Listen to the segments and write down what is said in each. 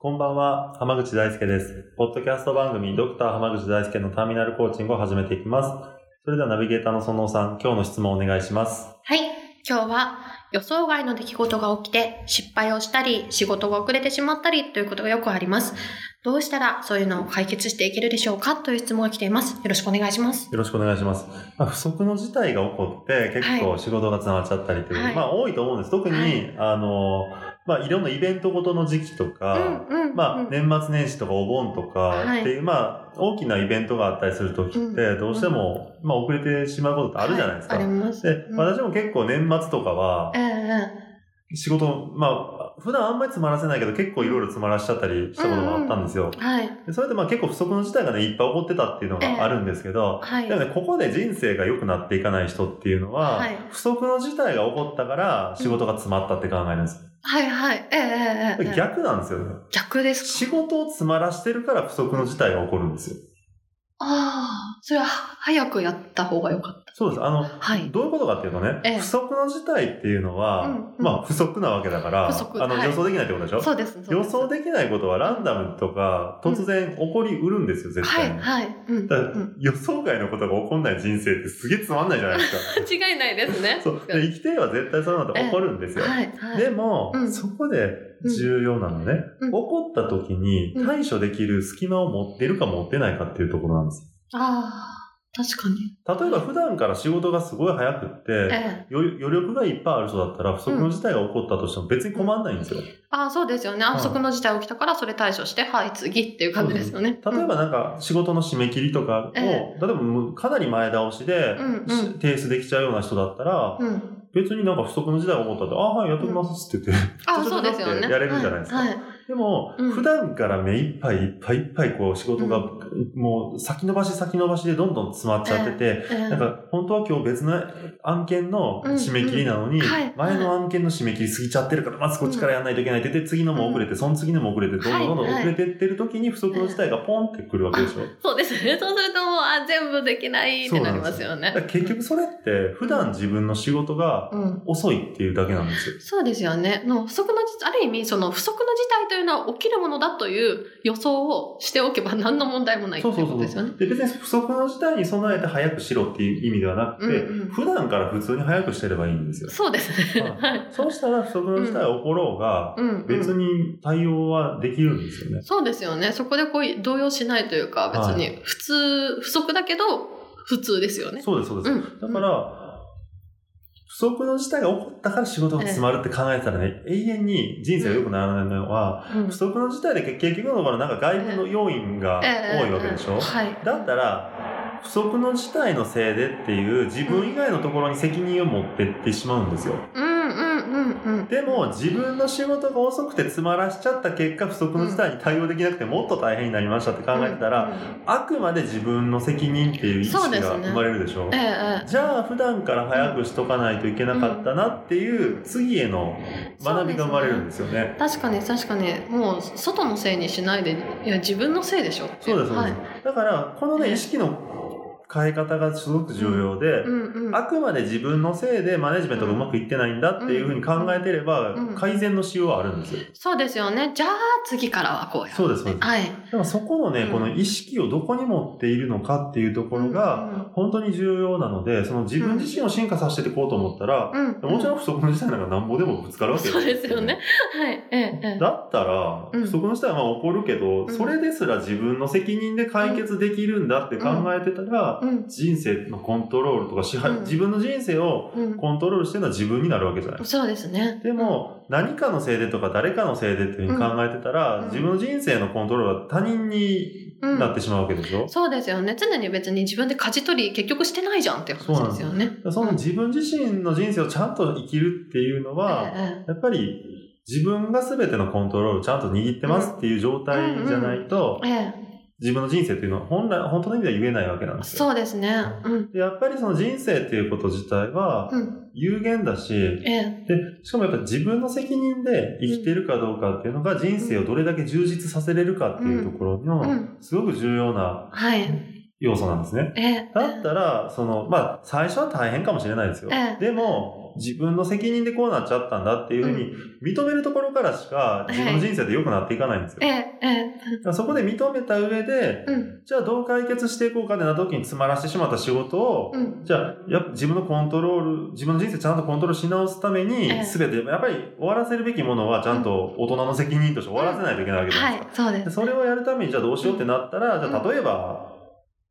こんばんは、浜口大輔です。ポッドキャスト番組、ドクター浜口大輔のターミナルコーチングを始めていきます。それではナビゲーターの園尾さん、今日の質問をお願いします。はい今日は予想外の出来事が起きて失敗をしたり仕事が遅れてしまったりということがよくありますどうしたらそういうのを解決していけるでしょうか？という質問が来ていますよろしくお願いしますよろしくお願いします。まあ、不測の事態が起こって、結構仕事が詰まっちゃったりという、はいまあ多いと思うんです。特に、はいあの、まあいろんなイベントごとの時期とか、うんうんまあうん。年末年始とかお盆とかっていう、まあ大きなイベントがあったりするときって、うん。どうしても、まあ遅れてしまうことってあるじゃないですか。はい。あります。で、うん。私も結構年末とかはえ、え。仕事、まあ、普段あんまり詰まらせないけど、結構いろいろ詰まらしちゃったりしたこともあったんですよ。はいでそれでまあ結構不測の事態がね、いっぱい起こってたっていうのがあるんですけど、はいでもね、ここで人生が良くなっていかない人っていうのは、はい不測の事態が起こったから仕事が詰まったって考えるんです。はいはいええええええ逆なんですよね。逆ですか？仕事を詰まらしてるから不測の事態が起こるんですよ。ああそれは早くやった方がよかったそうです。あの、はい。どういうことかっていうとね、ええ。不測の事態っていうのは、うんうん。まあ不測なわけだから、あの、はい。予想できないってことでしょ？そうです。そうです。予想できないことはランダムとか突然起こりうるんですよ、絶対に。はいはい。うん予想外のことが起こんない人生ってすげえつまんないじゃないですか。間違いないですね。そう。で生きてれば絶対そういうのって起こるんですよ。はいはい。でも、うん。そこで重要なのね、うん。起こった時にうん。対処できる隙間を持ってるか持ってないかっていうところなんです。ああ確かに例えば普段から仕事がすごい早くって、ええ余余力がいっぱいある人だったら不測の事態が起こったとしても別に困んないんですよ。ああ、そうですよね。あ、はい不測の事態起きたから、それ対処して、はい、次っていう感じですよね。例えばなんか仕事の締め切りとかを、え例えばかなり前倒しで、提出できちゃうような人だったら、うん、うん。別になんか不測の事態が起こったって、あはい、やっときますって言って、あ、ちょそうですよね。やれるじゃないですかはい。はいでも、うん。普段から目いっぱいいっぱいいっぱいこう仕事が、うもう先延ばし先延ばしでどんどん詰まっちゃってて、ええなんか本当は今日別の案件の締め切りなのに、前の案件の締め切り過ぎちゃってるから、まずこっちからやらないといけないって言って、次のも遅れて、その次のも遅れて、どんどんどんどん遅れてってる時に不測の事態がポンってくるわけでしょ。そうです。ね。そうするともう、あ、全部できないってなりますよね。だから。結局それって、普段自分の仕事がうん。遅いっていうだけなんですよ。そうですよね。の不測の事ある意味、その不測の事態というのは起きるものだという予想をしておけば何の問題もないっていううそそうそうことですよね。で別に不測の事態に備えて早くしろっていう意味ではなくて、うんうん普段から普通に早くしてればいいんですよ。そうですね。ははい。そうしたら不測の事態が起ころうが、うん、うん。別に対応はできるんですよね。そうですよね。そこでこう動揺しないというか、別はに普通、不足だけど、普通ですよね。そうです、そうです。うん。だから、不測の事態が起こったから仕事が詰まるって考えたらね、永遠に人生が良くならないのは、うん、不測の事態で結局のところなんか外部の要因が多いわけでしょ、はい。だったら、不測の事態のせいでっていう自分以外のところに責任を持ってってしまうんですよ。うんうんうん。うん。でも自分の仕事が遅くて詰まらしちゃった結果不測の事態に対応できなくてもっと大変になりましたって考えてたら、あくまで自分の責任っていう意識が生まれるでしょう。ん、ええじゃあ普段から早くしとかないといけなかったなっていう次への学びが生まれるんですよね。確かに確かに。もう外のせいにしないでいや自分のせいでしょそうです、そうはい。だからこのね、ええ。意識の変え方がすごく重要で、うんうん。あくまで自分のせいでマネジメントがうまくいってないんだっていうふうに考えてればうん改善のしようはあるんですよ。そうですよね。じゃあ次からはこうやそうです、そうです。はい。だからそこのね、うん。この意識をどこに持っているのかっていうところが、本当に重要なので、その自分自身を進化させていこうと思ったら、もちろん不測の事態なんかなんぼでもぶつかるわけそうですよね。はい。ええええ。だったら、うん。不測の事態はまあ起こるけど、ん。それですら自分の責任で解決できるんだって考えてたら、うん。人生のコントロールとか支配、うん。自分の人生をうん。コントロールしてるのは自分になるわけじゃない。そうですね。でも、何かのせいでとか誰かのせいでっていうふうに考えてたら、うん。自分の人生のコントロールは他人になってしまうわけでしょ、そうですよね。常に別に自分で舵取り結局してないじゃんって話ですよね。その自分自身の人生をちゃんと生きるっていうのは、ええやっぱり自分が全てのコントロールをちゃんと握ってますっていう状態じゃないと、ええ、自分の人生っていうのは本来、本当の意味では言えないわけなんですよ。そうですね。うん。でやっぱりその人生っていうこと自体はうん。有限だし、ええ。で、しかもやっぱ自分の責任で生きてるかどうかっていうのが人生をどれだけ充実させれるかっていうところうのん。すごく重要なはい。要素なんですね。ええ。だったら、その、まあ、最初は大変かもしれないですよえ。えでも、自分の責任でこうなっちゃったんだっていうふうに認めるところからしか自分の人生で良くなっていかないんですよ。そこで認めた上で、うん。じゃあどう解決していこうかってなった時に詰まらしてしまった仕事を、うん。じゃあ、や自分のコントロール、自分の人生ちゃんとコントロールし直すためにええ、すべて、やっぱり終わらせるべきものはちゃんと大人の責任として終わらせないといけないわけじゃなですか。はいい。そうで。ですそれをやるために、じゃあどうしようってなったら、じゃあ例えば、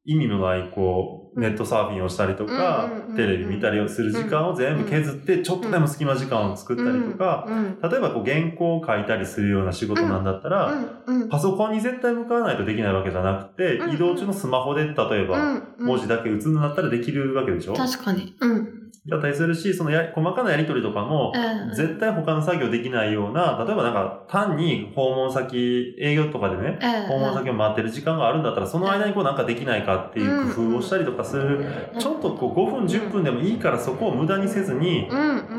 意味のない、こう、うんネットサーフィンをしたりとかうんうんうんうん、テレビ見たりをする時間を全部削って、ちょっとでも隙間時間を作ったりとか、うん。例えばこう原稿を書いたりするような仕事なんだったら、うん。うん。パソコンに絶対向かわないとできないわけじゃなくて、うん移動中のスマホで例えば、うん。文字だけ打つんだったらできるわけでしょ？確かに。うん。だったりするし、そのや細かなやり取りとかも、ええ。絶対他の作業できないような、例えばなんか単に訪問先、営業とかでね、ええ。訪問先を待ってる時間があるんだったら、その間にこうなんかできないかっていう工夫をしたりとかする、ちょっとこう5分10分でもいいからそこを無駄にせずに。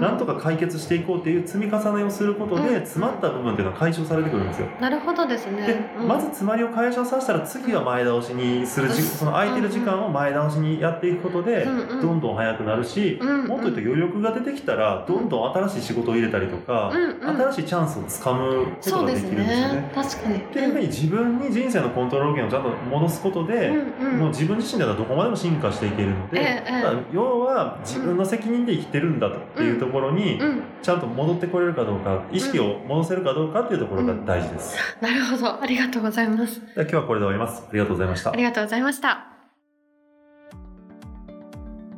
なんとか解決していこうっていう積み重ねをすることうんで、詰まった部分っていうのは解消されてくるんですよ。なるほどですね。で、うんまず詰まりを解消させたら次は前倒しにするじ、その空いてる時間を前倒しにやっていくことで、どんどん早くなるし、うんうんもっと言うと余力が出てきたら、どんどん新しい仕事を入れたりとか、うんうん新しいチャンスをつかむことができるんですよねね。。確かに。っていうふうに自分に人生のコントロール権をちゃんと戻すことで、うんうんもう自分自身だったらどこまでも進化していけるので、え要は自分の責任で生きてるんだとっていうところに、うん。ちゃんと戻ってこれるかどうか、意識を戻せるかどうかっていうところが大事です。なるほど。ありがとうございます。では今日はこれで終わります。ありがとうございましたあ。りがとうございました。